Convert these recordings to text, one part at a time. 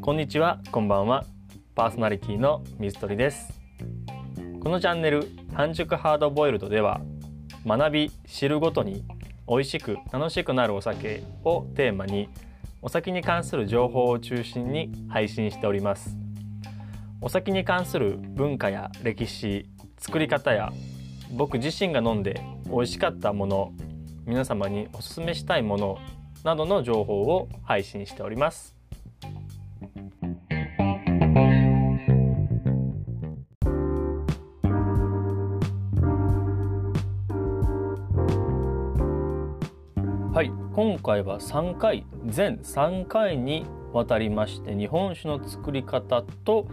こんにちはこんばんは。パーソナリティの水鳥です。このチャンネル半熟ハードボイルドでは学び知るごとに美味しく楽しくなるお酒をテーマにお酒に関する情報を中心に配信しております。お酒に関する文化や歴史作り方や僕自身が飲んで美味しかったもの皆様におすすめしたいものなどの情報を配信しております。はい今回は3回全3回にわたりまして日本酒の作り方と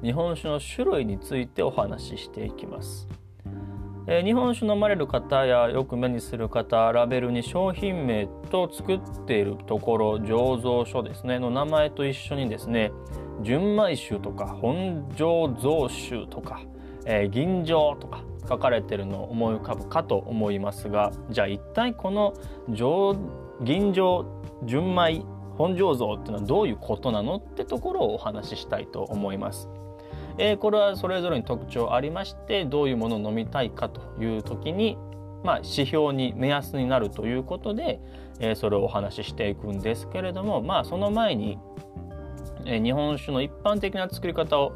日本酒の種類についてお話ししていきます、えー、日本酒飲まれる方やよく目にする方ラベルに商品名と作っているところ醸造所ですねの名前と一緒にですね純米酒とか本醸造酒とか、えー、吟醸とか書かれてるのを思い浮かぶかと思いますがじゃあ一体この吟醸純米本醸造っていうのはどういうことなのってところをお話ししたいと思います。えー、これはそれぞれに特徴ありましてどういうものを飲みたいかという時に、まあ、指標に目安になるということで、えー、それをお話ししていくんですけれどもまあその前に、えー、日本酒の一般的な作り方を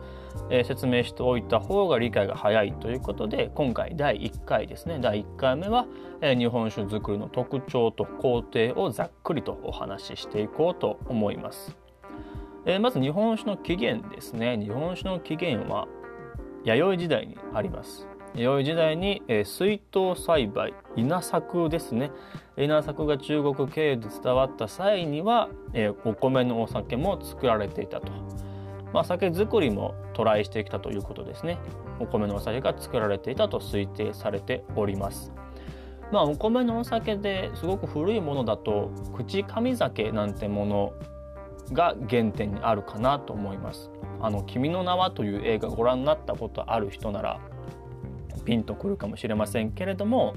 えー、説明しておいた方が理解が早いということで今回第1回ですね第1回目は、えー、日本酒作りの特徴と工程をざっくりとお話ししていこうと思います。えー、まず日本酒の起源ですね日本酒の起源は弥生時代にあります。弥生時代に、えー、水筒栽培稲作ですね稲作が中国経由で伝わった際には、えー、お米のお酒も作られていたと。まあ、酒造りもトライしてきたということですねお米のお酒が作られていたと推定されておりますまあお米のお酒ですごく古いものだと口上酒なんてものが原点にあるかなと思います。あの君の名はという映画ご覧になったことある人ならピンとくるかもしれませんけれども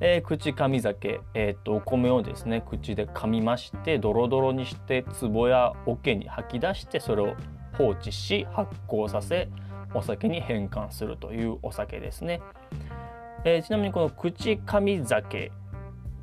えー、口上酒、えーと、お米をですね口で噛みましてドロドロにして壺や桶に吐き出してそれを放置し発酵させお酒に変換するというお酒ですね、えー、ちなみにこの口上酒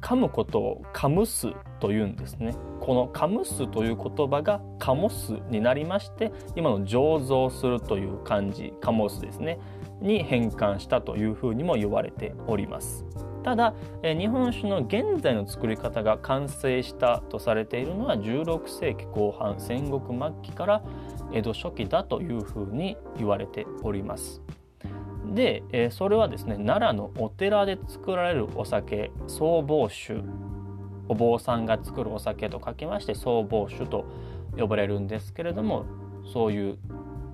噛むことをカムスというんですね。このカムスという言葉がカモスになりまして今の醸造するという漢字カモスですね。に変換したというふうにも言われております。ただ、日本酒の現在の作り方が完成したとされているのは16世紀後半戦国末期から江戸初期だというふうに言われております。で、それはですね奈良のお寺で作られるお酒僧帽酒お坊さんが作るお酒と書きまして僧帽酒と呼ばれるんですけれどもそういう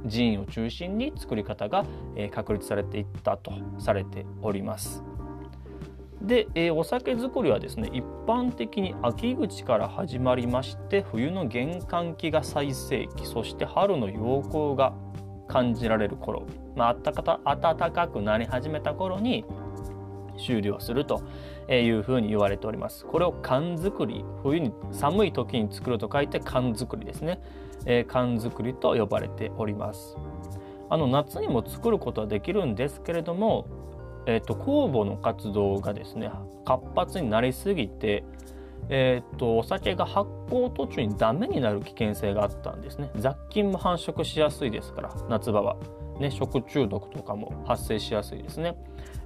寺院を中心に作り方が確立されていったとされております。で、え、お酒造りはですね一般的に秋口から始まりまして冬の玄関期が最盛期そして春の陽光が感じられる頃、まあ、暖か暖かくなり始めた頃に終了するというふうに言われております。これを缶作り冬に寒い時に作ると書いて缶作りですね、えー、缶作りと呼ばれております。あの夏にも作ることはできるんですけれどもえーと、酵母の活動がですね活発になりすぎて、えーと、お酒が発酵途中にダメになる危険性があったんですね雑菌も繁殖しやすいですから夏場は、ね、食中毒とかも発生しやすいですね、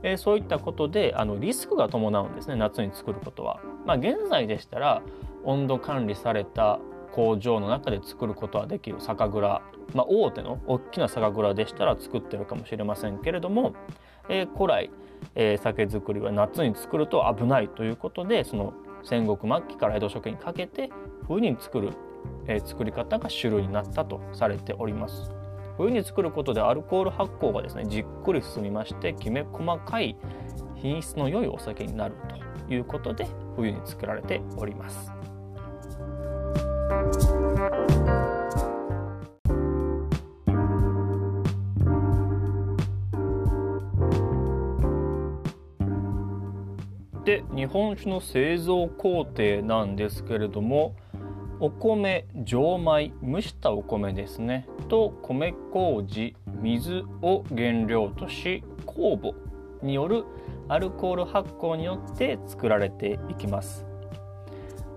えー、そういったことであのリスクが伴うんですね夏に作ることは、まあ、現在でしたら温度管理された工場の中で作ることはできる酒蔵、まあ、大手の大きな酒蔵でしたら作ってるかもしれませんけれどもえー、古来、えー、酒造りは夏に作ると危ないということでその戦国末期から江戸初期にかけて冬に作る、えー、作り方が主流になったとされております。冬に作ることでアルコール発酵がですねじっくり進みましてきめ細かい品質の良いお酒になるということで冬に作られております。で日本酒の製造工程なんですけれどもお米蒸米蒸したお米ですね。と米麹水を原料とし酵母によるアルコール発酵によって作られていきます。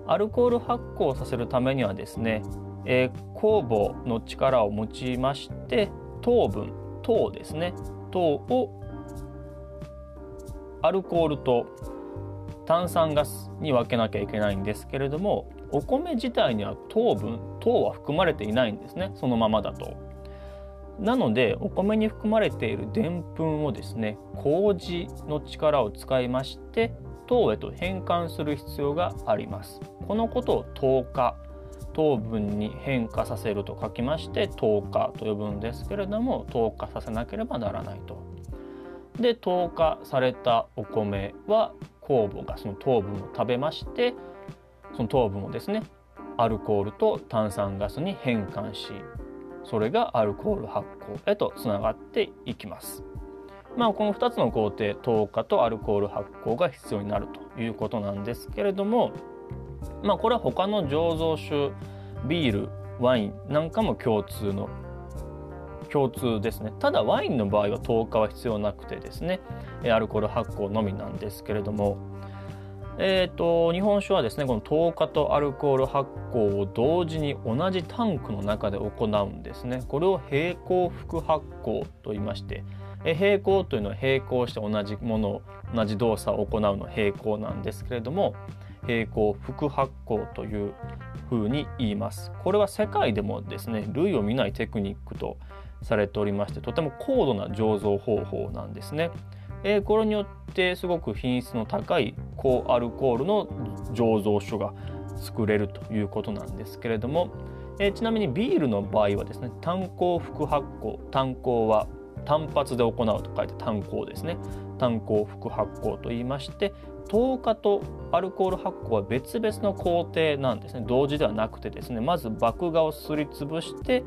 アルコール発酵させるためにはですね、えー、酵母の力を用いまして糖分糖ですね。糖をアルコールと炭酸ガスに分けなきゃいけないんですけれどもお米自体には糖分糖は含まれていないんですねそのままだと。なのでお米に含まれているでんぷんをですね麹の力を使いまして糖へと変換する必要があります。このことを糖化糖分に変化させると書きまして糖化と呼ぶんですけれども糖化させなければならないと。で糖化されたお米は酵母がその糖分を食べましてその糖分をですねアルコールと炭酸ガスに変換しそれがアルコール発酵へとつながっていきます。まあ、この2つの工程糖化とアルコール発酵が必要になるということなんですけれども、まあ、これは他の醸造酒ビールワインなんかも共通の共通ですねただワインの場合は糖化は必要なくてですねアルコール発酵のみなんですけれどもえーと、日本酒はですねこの糖化とアルコール発酵を同時に同じタンクの中で行うんですねこれを並行副発酵と言いましてえ並行というのは並行して同じもの同じ動作を行うの並行なんですけれども並行副発酵というふうに言いますこれは世界でもですね類を見ないテクニックとされておりましてとても高度な醸造方法なんですね。えー、これによってすごく品質の高い高アルコールの醸造所が作れるということなんですけれども、えー、ちなみにビールの場合はですね炭鉱副発酵炭鉱は単発で行うと書いて炭鉱ですね。炭鉱副発酵と言いまして糖化とアルコール発酵は別々の工程なんですね。同時ではなくてですねまず麦芽をすりつぶして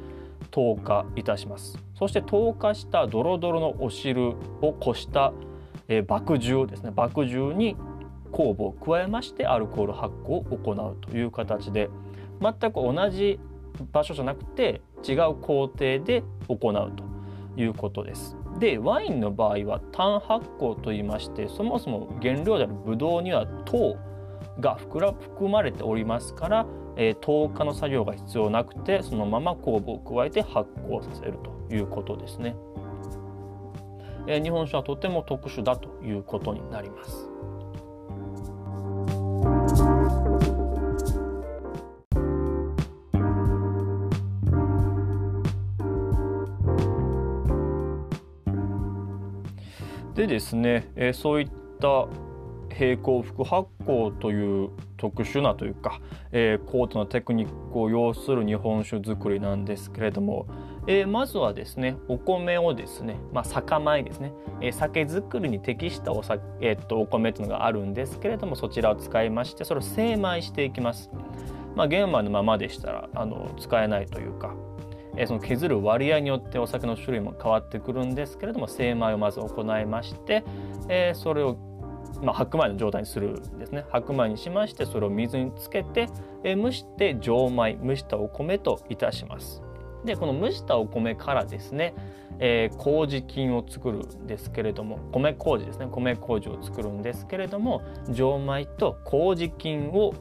投下いたしますそして投下したドロドロのお汁をこした、え、麦汁ですね麦汁に酵母を加えましてアルコール発酵を行うという形で全く同じ場所じゃなくて違う工程で行うということです。でワインの場合は単発酵といいましてそもそも原料であるブドウには糖が含まれておりますからえー、糖化の作業が必要なくてそのまま酵母を加えて発酵させるということですね、えー、日本酒はとても特殊だということになります。でですね、えー、そういった平行副発酵という特殊なというか、えー、高度なテクニックを要する日本酒作りなんですけれども、えー、まずはですねお米をですね、まあ、酒米ですね、えー、酒造りに適したお酒、えー、っとお米というのがあるんですけれどもそちらを使いましてそれを精米していきます。まあ、玄米のままでしたらあの使えないというかえその削る割合によってお酒の種類も変わってくるんですけれども精米をまず行いまして、えそれをまあ、白米の状態にするんですね。白米にしましてそれを水につけて、え蒸して蒸米蒸したお米といたします。でこの蒸したお米からですね、えー、麹菌を作るんですけれども米麹ですね。米麹を作るんですけれども蒸米と麹菌を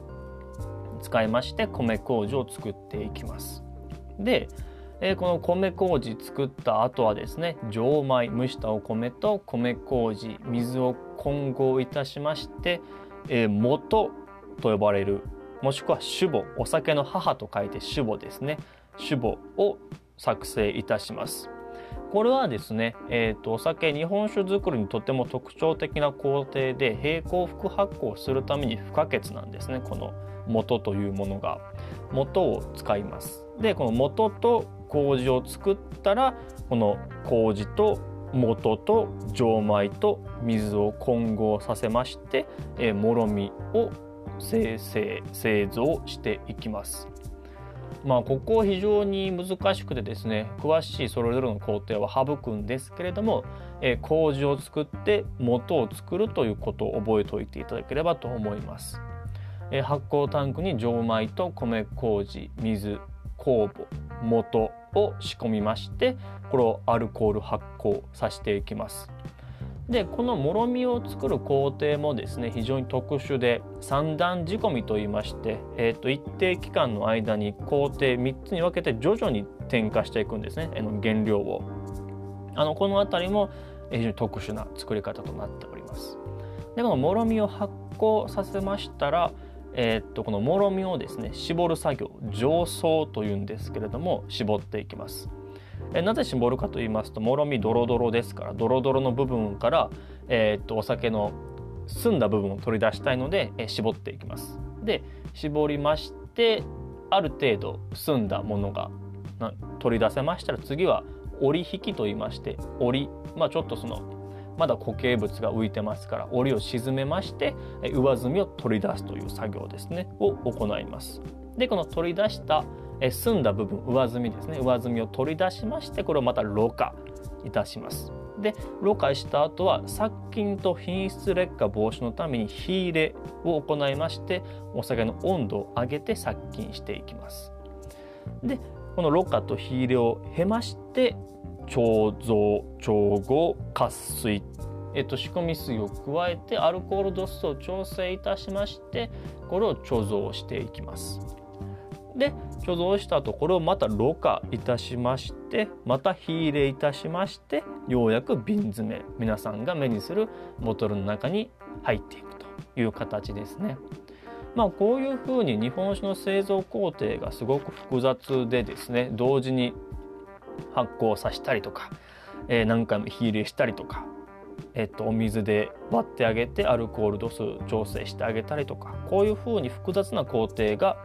使いまして米麹を作っていきます。でえー、この米麹作った後はですね蒸米蒸したお米と米麹水を混合いたしまして、えー、元と呼ばれるもしくは酒母お酒の母と書いて酒母ですね。酒母を作成いたします。これはですね、えーと、お酒日本酒作りにとても特徴的な工程で並行副発酵するために不可欠なんですねこの元というものが。元を使います。でこの元と麹を作ったらこの麹と元と蒸米と水を混合させまして、えもろみを生成製造していきます。まあここ非常に難しくてですね詳しいそれぞれの工程は省くんですけれども、えー、麹を作って元を作るということを覚えておいていただければと思います。えー、発酵タンクに錠米と米麹水酵母元を仕込みましてこれをアルコール発酵させていきます。でこのもろみを作る工程もですね非常に特殊で三段仕込みといいまして、えーと、一定期間の間に工程3つに分けて徐々に添加していくんですねあの原料をあのこの辺りも非常に特殊な作り方となっておりますでこのもろみを発酵させましたらえー、っとこのもろみをですね絞る作業上層というんですけれども絞っていきますえなぜ絞るかと言いますともろみドロドロですからドロドロの部分から、えー、っとお酒の澄んだ部分を取り出したいので、え絞っていきます。で絞りましてある程度澄んだものが取り出せましたら次は折り引きと言いまして折りまあちょっとそのまだ固形物が浮いてますから折りを沈めまして上澄みを取り出すという作業ですねを行います。でこの取り出したえ澄んだ部分上澄みですね上澄みを取り出しましてこれをまたろ過いたしますでろ過した後は殺菌と品質劣化防止のために火入れを行いましてお酒の温度を上げて殺菌していきますでこのろ過と火入れを経まして調蔵調合渇水えっと、仕込み水を加えてアルコール度数を調整いたしましてこれを貯蔵していきます。で貯蔵したところをまたろ過いたしましてまた火入れいたしましてようやく瓶詰め皆さんが目にするボトルの中に入っていくという形ですね。まあこういうふうに日本酒の製造工程がすごく複雑でですね同時に発酵させたりとか、えー、何回も火入れしたりとか、えっと、お水で割ってあげてアルコール度数調整してあげたりとかこういうふうに複雑な工程が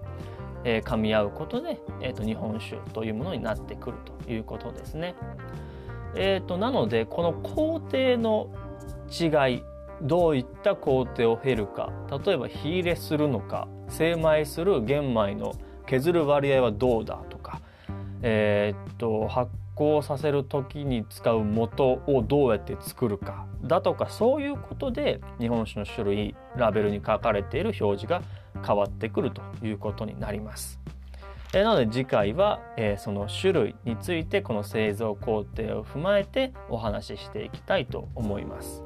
えー、噛み合うことで、えーと、日本酒というものになってくるということですね。えーと、なのでこの工程の違いどういった工程を経るか例えば火入れするのか精米する玄米の削る割合はどうだと、えーと発酵させる時に使う元をどうやって作るかだとかそういうことで日本酒の種類ラベルに書かれている表示が変わってくるということになります。えなので次回は、えその種類についてこの製造工程を踏まえてお話ししていきたいと思います。